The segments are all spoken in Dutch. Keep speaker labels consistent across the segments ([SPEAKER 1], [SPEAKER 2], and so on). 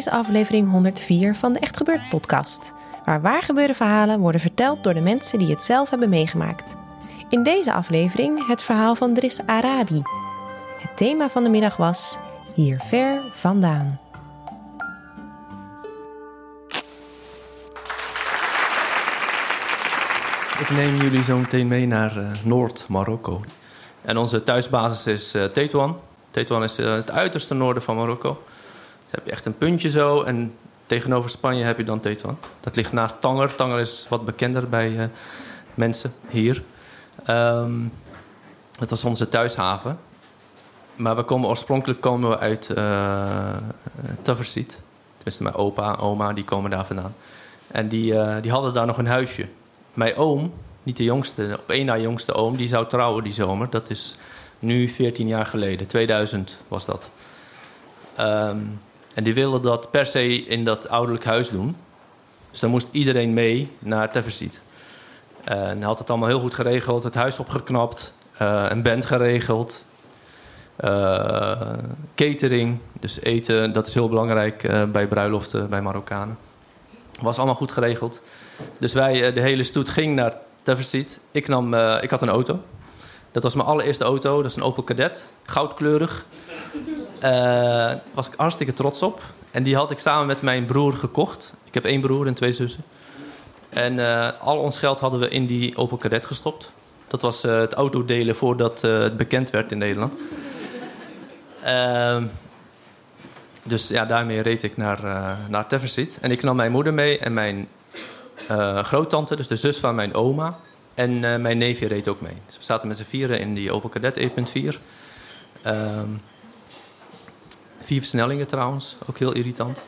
[SPEAKER 1] Is aflevering 104 van de Echt Gebeurd podcast, waar waargebeurde verhalen worden verteld door de mensen die het zelf hebben meegemaakt. In deze aflevering het verhaal van Driss Arabi. Het thema van de middag was Hier ver vandaan.
[SPEAKER 2] Ik neem jullie zo meteen mee naar eh, Noord-Marokko. En onze thuisbasis is Tetuan. Tetuan is eh, het uiterste noorden van Marokko. Dus heb je echt een puntje zo. En tegenover Spanje heb je dan Tetuan. Dat ligt naast Tanger. Tanger is wat bekender bij eh, mensen hier. Ehm het was onze thuishaven. Maar we komen oorspronkelijk komen we uit uh, Taversit. Tenminste, mijn opa en oma die komen daar vandaan. En die, eh, die hadden daar nog een huisje. Mijn oom, niet de jongste, op één na jongste oom, die zou trouwen die zomer. Dat is nu 14 jaar geleden, 2000 was dat. Ehm, en die wilde dat per se in dat ouderlijk huis doen. Dus dan moest iedereen mee naar Teversiet. En hij had het allemaal heel goed geregeld, het huis opgeknapt, eh, een band geregeld. eh, catering, dus eten, dat is heel belangrijk eh, bij bruiloften, bij Marokkanen. Was allemaal goed geregeld. Dus wij, de hele stoet ging naar Teversiet. Ik, nam, ik had een auto. Dat was mijn allereerste auto. Dat is een Opel Kadett, goudkleurig. Daar was ik hartstikke trots op. En die had ik samen met mijn broer gekocht. Ik heb één broer en twee zussen. En eh, al ons geld hadden we in die Opel Kadett gestopt. Dat was eh, het autodelen voordat eh, het bekend werd in Nederland. Ehm, dus ja, daarmee reed ik naar, eh naar. En ik nam mijn moeder mee en mijn eh groottante, dus de zus van mijn oma. En eh, mijn neefje reed ook mee. Dus we zaten met z'n vieren in die Opel Kadett 1.4. Ehm, vier versnellingen trouwens, ook heel irritant.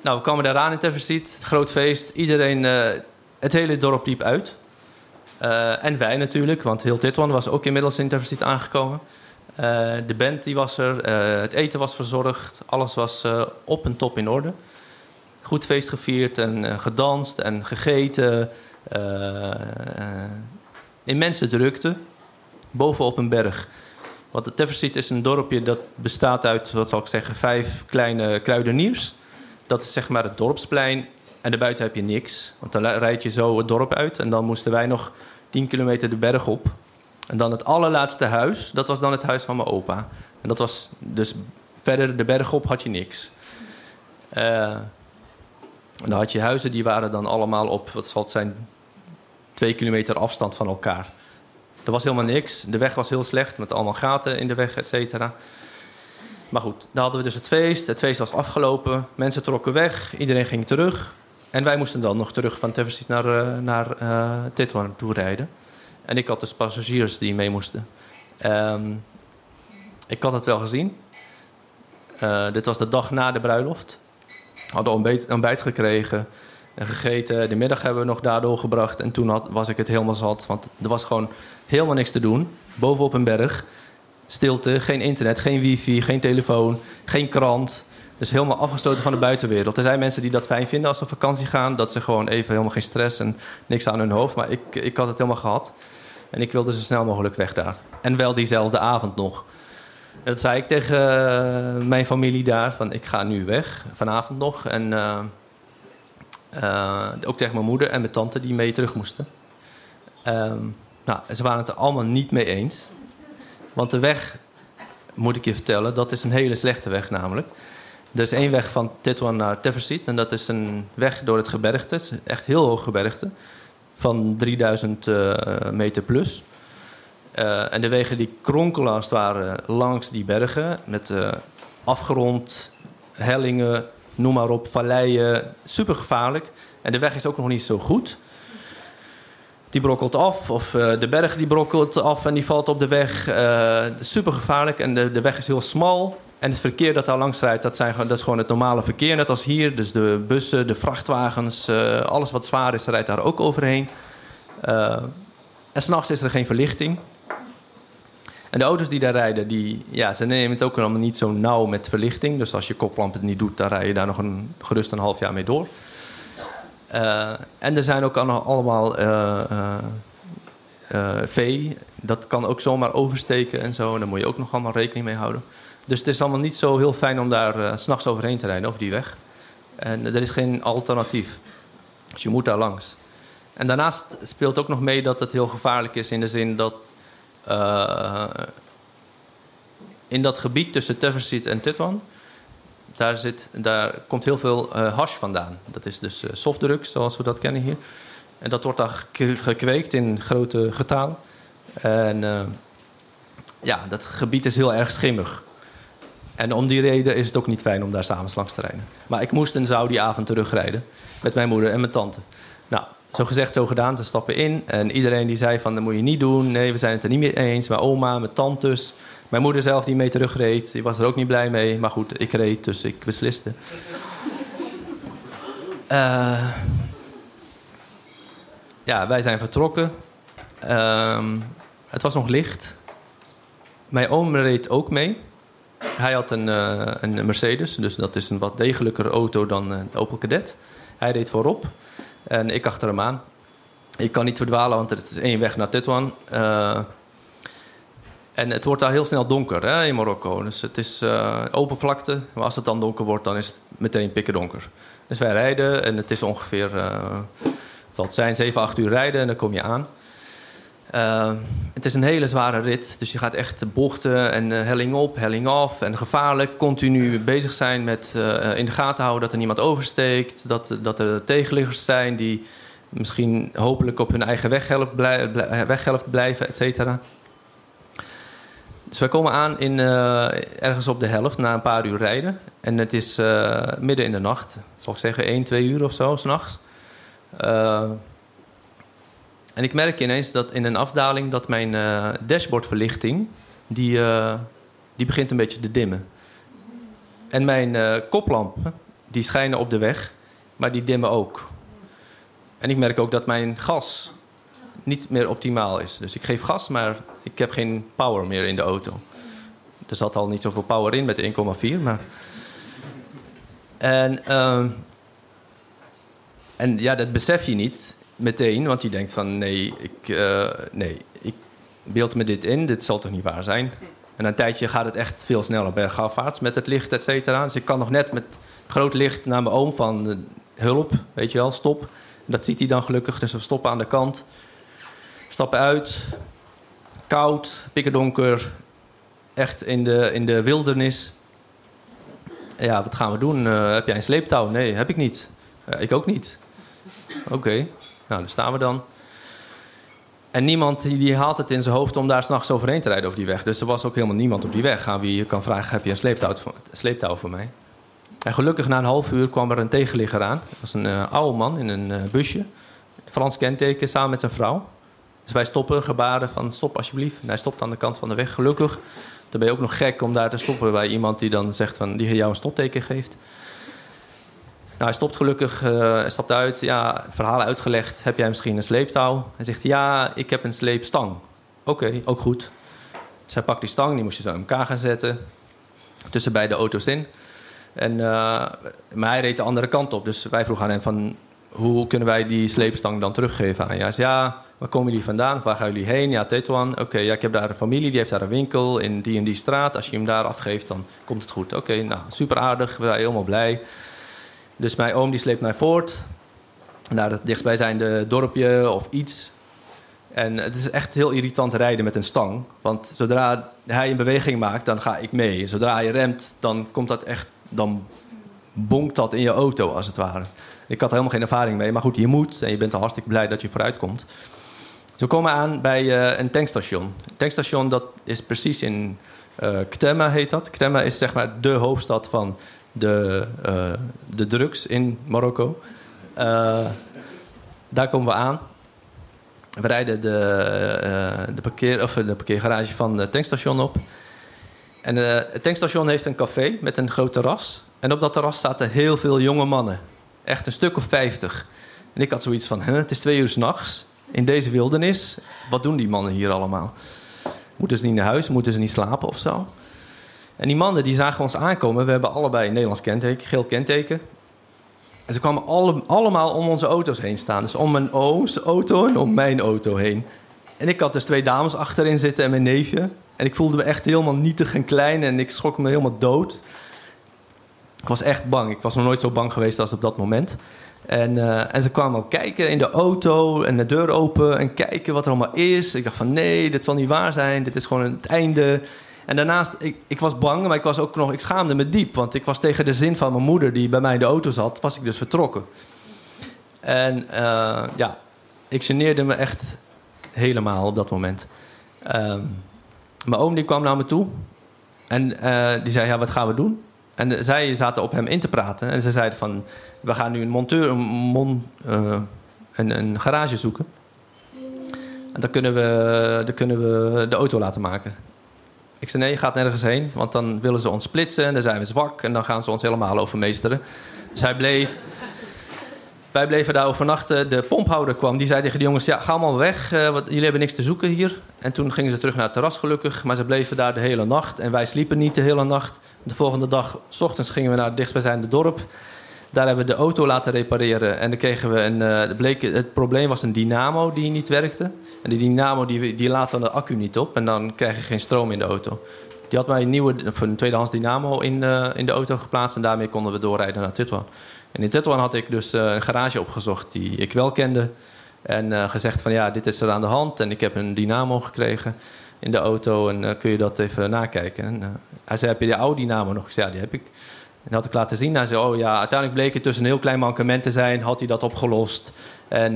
[SPEAKER 2] Nou, we kwamen daaraan in Teversiet, groot feest. Iedereen, eh, het hele dorp liep uit. Eh, en wij natuurlijk, want heel Titwan was ook inmiddels in Teversiet aangekomen. De band die was er, het eten was verzorgd, alles was op en top in orde. Goed feest gevierd en eh, gedanst en gegeten. eh, eh, immense drukte, bovenop een berg. Want Teversiet is een dorpje dat bestaat uit, wat zal ik zeggen, vijf kleine kruideniers. Dat is zeg maar het dorpsplein. En daarbuiten heb je niks. Want dan rijd je zo het dorp uit. En dan moesten wij nog 10 kilometer de berg op. En dan het allerlaatste huis, dat was dan het huis van mijn opa. En dat was dus verder de berg op had je niks. Eh, en dan had je huizen die waren dan allemaal op, wat zal het zijn, twee kilometer afstand van elkaar. Er was helemaal niks. De weg was heel slecht met allemaal gaten in de weg, et cetera. Maar goed, dan hadden we dus het feest. Het feest was afgelopen. Mensen trokken weg. Iedereen ging terug. En wij moesten dan nog terug van Teversiet naar, uh, naar uh, toe rijden. En ik had dus passagiers die mee moesten. Um, ik had het wel gezien. Uh, dit was de dag na de bruiloft. Hadden ontbijt, ontbijt gekregen en gegeten. De middag hebben we nog daardoor gebracht. En toen had, was ik het helemaal zat. Want er was gewoon helemaal niks te doen. Bovenop een berg. Stilte, geen internet, geen wifi, geen telefoon, geen krant. Dus helemaal afgesloten van de buitenwereld. Er zijn mensen die dat fijn vinden als ze op vakantie gaan. Dat ze gewoon even helemaal geen stress en niks aan hun hoofd. Maar ik, ik had het helemaal gehad. En ik wilde zo snel mogelijk weg daar. En wel diezelfde avond nog. Dat zei ik tegen uh, mijn familie daar. Van ik ga nu weg, vanavond nog. En uh, uh, ook tegen mijn moeder en mijn tante die mee terug moesten. Um, nou, ze waren het er allemaal niet mee eens. Want de weg, moet ik je vertellen, dat is een hele slechte weg namelijk. Er is één weg van Tetuan naar Teversiet. En dat is een weg door het gebergte. Echt heel hoog gebergte. van 3000 meter plus. En de wegen die kronkelen als het ware langs die bergen met afgerond, hellingen, noem maar op, valleien. Super gevaarlijk. En de weg is ook nog niet zo goed. Die brokkelt af, of uh, de berg die brokkelt af en die valt op de weg. Uh, super gevaarlijk en de, de weg is heel smal. En het verkeer dat daar langs rijdt, dat, zijn, dat is gewoon het normale verkeer, net als hier. Dus de bussen, de vrachtwagens, uh, alles wat zwaar is, rijdt daar ook overheen. en s'nachts is er geen verlichting. En de auto's die daar rijden, die, ja, ze nemen het ook allemaal niet zo nauw met verlichting. Dus als je koplamp het niet doet, dan rij je daar nog een, gerust een half jaar mee door. Uh, en er zijn ook allemaal uh, uh, vee. Dat kan ook zomaar oversteken en zo. Daar moet je ook nog allemaal rekening mee houden. Dus het is allemaal niet zo heel fijn om daar uh, s'nachts overheen te rijden, over die weg. En er is geen alternatief. Dus je moet daar langs. En daarnaast speelt ook nog mee dat het heel gevaarlijk is in de zin dat in dat gebied tussen Teversiet en Titwan, daar, zit, daar komt heel veel uh, hash vandaan. Dat is dus uh, softdrugs, zoals we dat kennen hier. En dat wordt daar gekweekt in grote getalen. En ja, dat gebied is heel erg schimmig. En om die reden is het ook niet fijn om daar s'avonds langs te rijden. Maar ik moest en zou die avond terugrijden met mijn moeder en mijn tante. Zo gezegd, zo gedaan. Ze stappen in en iedereen die zei van dat moet je niet doen. Nee, we zijn het er niet mee eens. Mijn oma, mijn tantes, mijn moeder zelf die mee terugreed. Die was er ook niet blij mee. Maar goed, ik reed, dus ik besliste. Uh, ja, wij zijn vertrokken. Uh, het was nog licht. Mijn oom reed ook mee. Hij had een, uh, een Mercedes, dus dat is een wat degelijker auto dan de Opel Kadett. Hij reed voorop. En ik achter hem aan. Ik kan niet verdwalen, want het is één weg naar Tetuan. Uh, en het wordt daar heel snel donker hè, in Marokko. Dus het is uh, open vlakte. Maar als het dan donker wordt, dan is het meteen pikken donker. Dus wij rijden en het is ongeveer... Uh, zijn 7, 8 uur rijden en dan kom je aan. Uh, het is een hele zware rit, dus je gaat echt bochten en helling op, helling af en gevaarlijk. Continu bezig zijn met uh, in de gaten houden dat er niemand oversteekt, dat, dat er tegenliggers zijn die misschien hopelijk op hun eigen weghelft, blij, weghelft blijven, et cetera. Dus wij komen aan in, ergens op de helft na een paar uur rijden. En het is midden in de nacht, zal ik zeggen 1, 2 uur of zo, s'nachts. En ik merk ineens dat in een afdaling dat mijn uh, dashboardverlichting... Die, uh, die begint een beetje te dimmen. En mijn uh, koplampen, die schijnen op de weg, maar die dimmen ook. En ik merk ook dat mijn gas niet meer optimaal is. Dus ik geef gas, maar ik heb geen power meer in de auto. Er zat al niet zoveel power in met 1,4, maar... En, en ja, dat besef je niet meteen, want je denkt van nee, ik, uh, nee, ik beeld me dit in, dit zal toch niet waar zijn. En een tijdje gaat het echt veel sneller bergafwaarts met het licht, et cetera. Dus ik kan nog net met groot licht naar mijn oom van uh, hulp, weet je wel, stop. Dat ziet hij dan gelukkig, dus we stoppen aan de kant. Stappen uit, koud, pikkerdonker, echt in de, in de wildernis. Ja, wat gaan we doen? Uh, heb jij een sleeptouw? Nee, heb ik niet. ik ook niet. Oké. Nou, daar staan we dan. En niemand die haalt het in zijn hoofd om daar s'nachts overheen te rijden over die weg. Dus er was ook helemaal niemand op die weg aan wie je kan vragen: heb je een sleeptouw sleeptouw voor mij? En gelukkig na een half uur kwam er een tegenligger aan. Dat was een uh, oude man in een uh, busje. Frans kenteken samen met zijn vrouw. Dus wij stoppen, gebaren van stop alsjeblieft. En hij stopt aan de kant van de weg, gelukkig. Dan ben je ook nog gek om daar te stoppen bij iemand die dan zegt van die jou een stopteken geeft. Nou, hij stopt gelukkig, uh, hij stapt uit. Ja, verhalen uitgelegd. Heb jij misschien een sleeptouw? Hij zegt, ja, ik heb een sleepstang. Oké, ook goed. Dus hij pakt die stang, die moest je zo in elkaar gaan zetten. Tussen beide auto's in. En, uh, maar hij reed de andere kant op. Dus wij vroegen aan hem van... hoe kunnen wij die sleepstang dan teruggeven aan? Hij zei, ja, waar komen jullie vandaan? Waar gaan jullie heen? Ja, Tetuan. Oké, ja, ik heb daar een familie, die heeft daar een winkel in die en die straat. Als je hem daar afgeeft, dan komt het goed. Oké, nou, super aardig. We zijn helemaal blij. Dus mijn oom die sleept mij voort naar het dichtstbijzijnde dorpje of iets. En het is echt heel irritant rijden met een stang. Want zodra hij een beweging maakt, dan ga ik mee. Zodra hij remt, dan komt dat echt... Dan bonkt dat in je auto, als het ware. Ik had er helemaal geen ervaring mee, maar goed, je moet en je bent al hartstikke blij dat je vooruit komt. Komen we aan bij uh, een tankstation. Een tankstation dat is precies in uh, Ktema heet dat. Ktema is zeg maar de hoofdstad van de, uh, de drugs in Marokko. daar komen we aan. We rijden de, de, parkeer, of de parkeergarage van het tankstation op. En het tankstation heeft een café met een groot terras. En op dat terras zaten heel veel jonge mannen. Echt een stuk of vijftig. En ik had zoiets van, het is twee uur s'nachts in deze wildernis. Wat doen die mannen hier allemaal? Moeten ze niet naar huis? Moeten ze niet slapen of zo? En die mannen die zagen ons aankomen. We hebben allebei een Nederlands kenteken, geel kenteken. En ze kwamen alle, allemaal om onze auto's heen staan. Dus om mijn auto en om mijn auto heen. En ik had dus twee dames achterin zitten en mijn neefje. En ik voelde me echt helemaal nietig en klein en ik schrok me helemaal dood. Ik was echt bang. Ik was nog nooit zo bang geweest als op dat moment. En, uh, en ze kwamen ook kijken in de auto en de deur open en kijken wat er allemaal is. Ik dacht van nee, dit zal niet waar zijn. Dit is gewoon het einde. En daarnaast, ik, ik was bang, maar ik was ook nog, ik schaamde me diep. Want ik was tegen de zin van mijn moeder, die bij mij in de auto zat, was ik dus vertrokken. En uh, ja, ik geneerde me echt helemaal op dat moment. Uh, mijn oom die kwam naar me toe en uh, die zei, ja, wat gaan we doen? En zij zaten op hem in te praten. En ze zeiden van, we gaan nu een monteur, een, mon, een, een, garage zoeken. En dan kunnen, we, dan kunnen we de auto laten maken. Ik zei, nee, je gaat nergens heen. Want dan willen ze ons splitsen en dan zijn we zwak. En dan gaan ze ons helemaal overmeesteren. Dus hij bleef... Wij bleven daar overnachten. De pomphouder kwam. Die zei tegen de jongens: Ja, ga allemaal weg. Uh, wat, jullie hebben niks te zoeken hier. En toen gingen ze terug naar het terras, gelukkig. Maar ze bleven daar de hele nacht. En wij sliepen niet de hele nacht. De volgende dag, s ochtends, gingen we naar het dichtstbijzijnde dorp. Daar hebben we de auto laten repareren. En dan kregen we een. Uh, bleek, het probleem was een dynamo die niet werkte. En die dynamo die, die laat dan de accu niet op. En dan krijg je geen stroom in de auto. Die had mij een nieuwe, een tweedehands dynamo in, uh, in de auto geplaatst. En daarmee konden we doorrijden naar Titwan. En in Titwan had ik dus uh, een garage opgezocht die ik wel kende. En gezegd van ja, dit is er aan de hand. En ik heb een dynamo gekregen in de auto. En kun je dat even nakijken? En, hij zei, heb je de oude dynamo nog? Ik ja, die heb ik. En had ik laten zien. Hij zei, oh ja, uiteindelijk bleek het dus een heel klein mankement te zijn. Had hij dat opgelost. En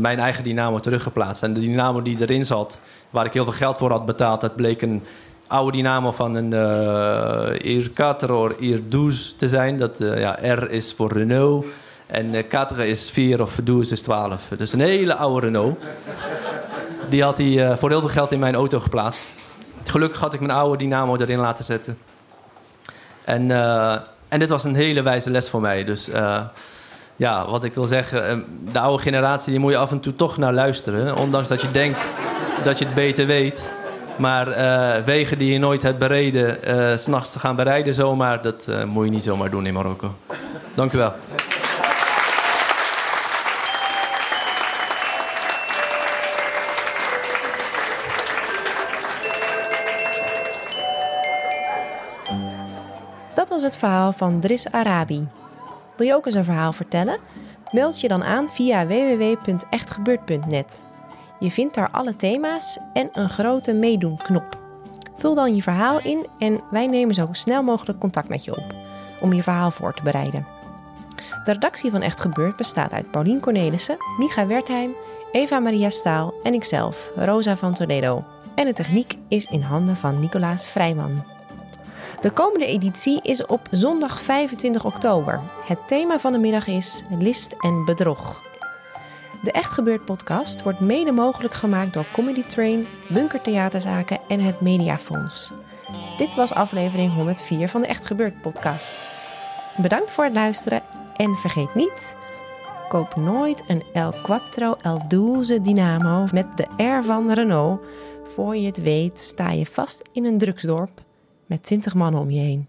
[SPEAKER 2] mijn eigen dynamo teruggeplaatst. En de dynamo die erin zat, waar ik heel veel geld voor had betaald... dat bleek een oude dynamo van een uh, Ir 4 of Ir 12 te zijn. Dat, uh, ja, R is voor Renault. En uh, 4 is 4 of 12 is 12. Dus een hele oude Renault. Die had hij voor heel veel geld in mijn auto geplaatst. Gelukkig had ik mijn oude dynamo erin laten zetten. En, en dit was een hele wijze les voor mij. Dus uh, ja, wat ik wil zeggen, de oude generatie, die moet je af en toe toch naar luisteren. Ondanks dat je denkt dat je het beter weet. Maar uh, wegen die je nooit hebt bereden, uh, s'nachts te gaan bereiden zomaar, dat moet je niet zomaar doen in Marokko. Dank u wel.
[SPEAKER 1] Verhaal van Dris Arabi. Wil je ook eens een verhaal vertellen? Meld je dan aan via www.echtgebeurd.net. Je vindt daar alle thema's en een grote meedoen-knop. Vul dan je verhaal in en wij nemen zo snel mogelijk contact met je op om je verhaal voor te bereiden. De redactie van Echt Gebeurd bestaat uit Paulien Cornelissen, Micha Wertheim, Eva Maria Staal en ikzelf, Rosa van Toledo. En de techniek is in handen van Nicolaas Vrijman. De komende editie is op zondag 25 oktober. Het thema van de middag is list en bedrog. De Echt Gebeurd podcast wordt mede mogelijk gemaakt door Comedy Train, Bunker Theaterzaken en het Mediafonds. Dit was aflevering 104 van de Echt Gebeurd podcast. Bedankt voor het luisteren en vergeet niet... Koop nooit een El Quattro El Douze Dynamo met de R van Renault. Voor je het weet sta je vast in een drugsdorp met 20 mannen om je heen.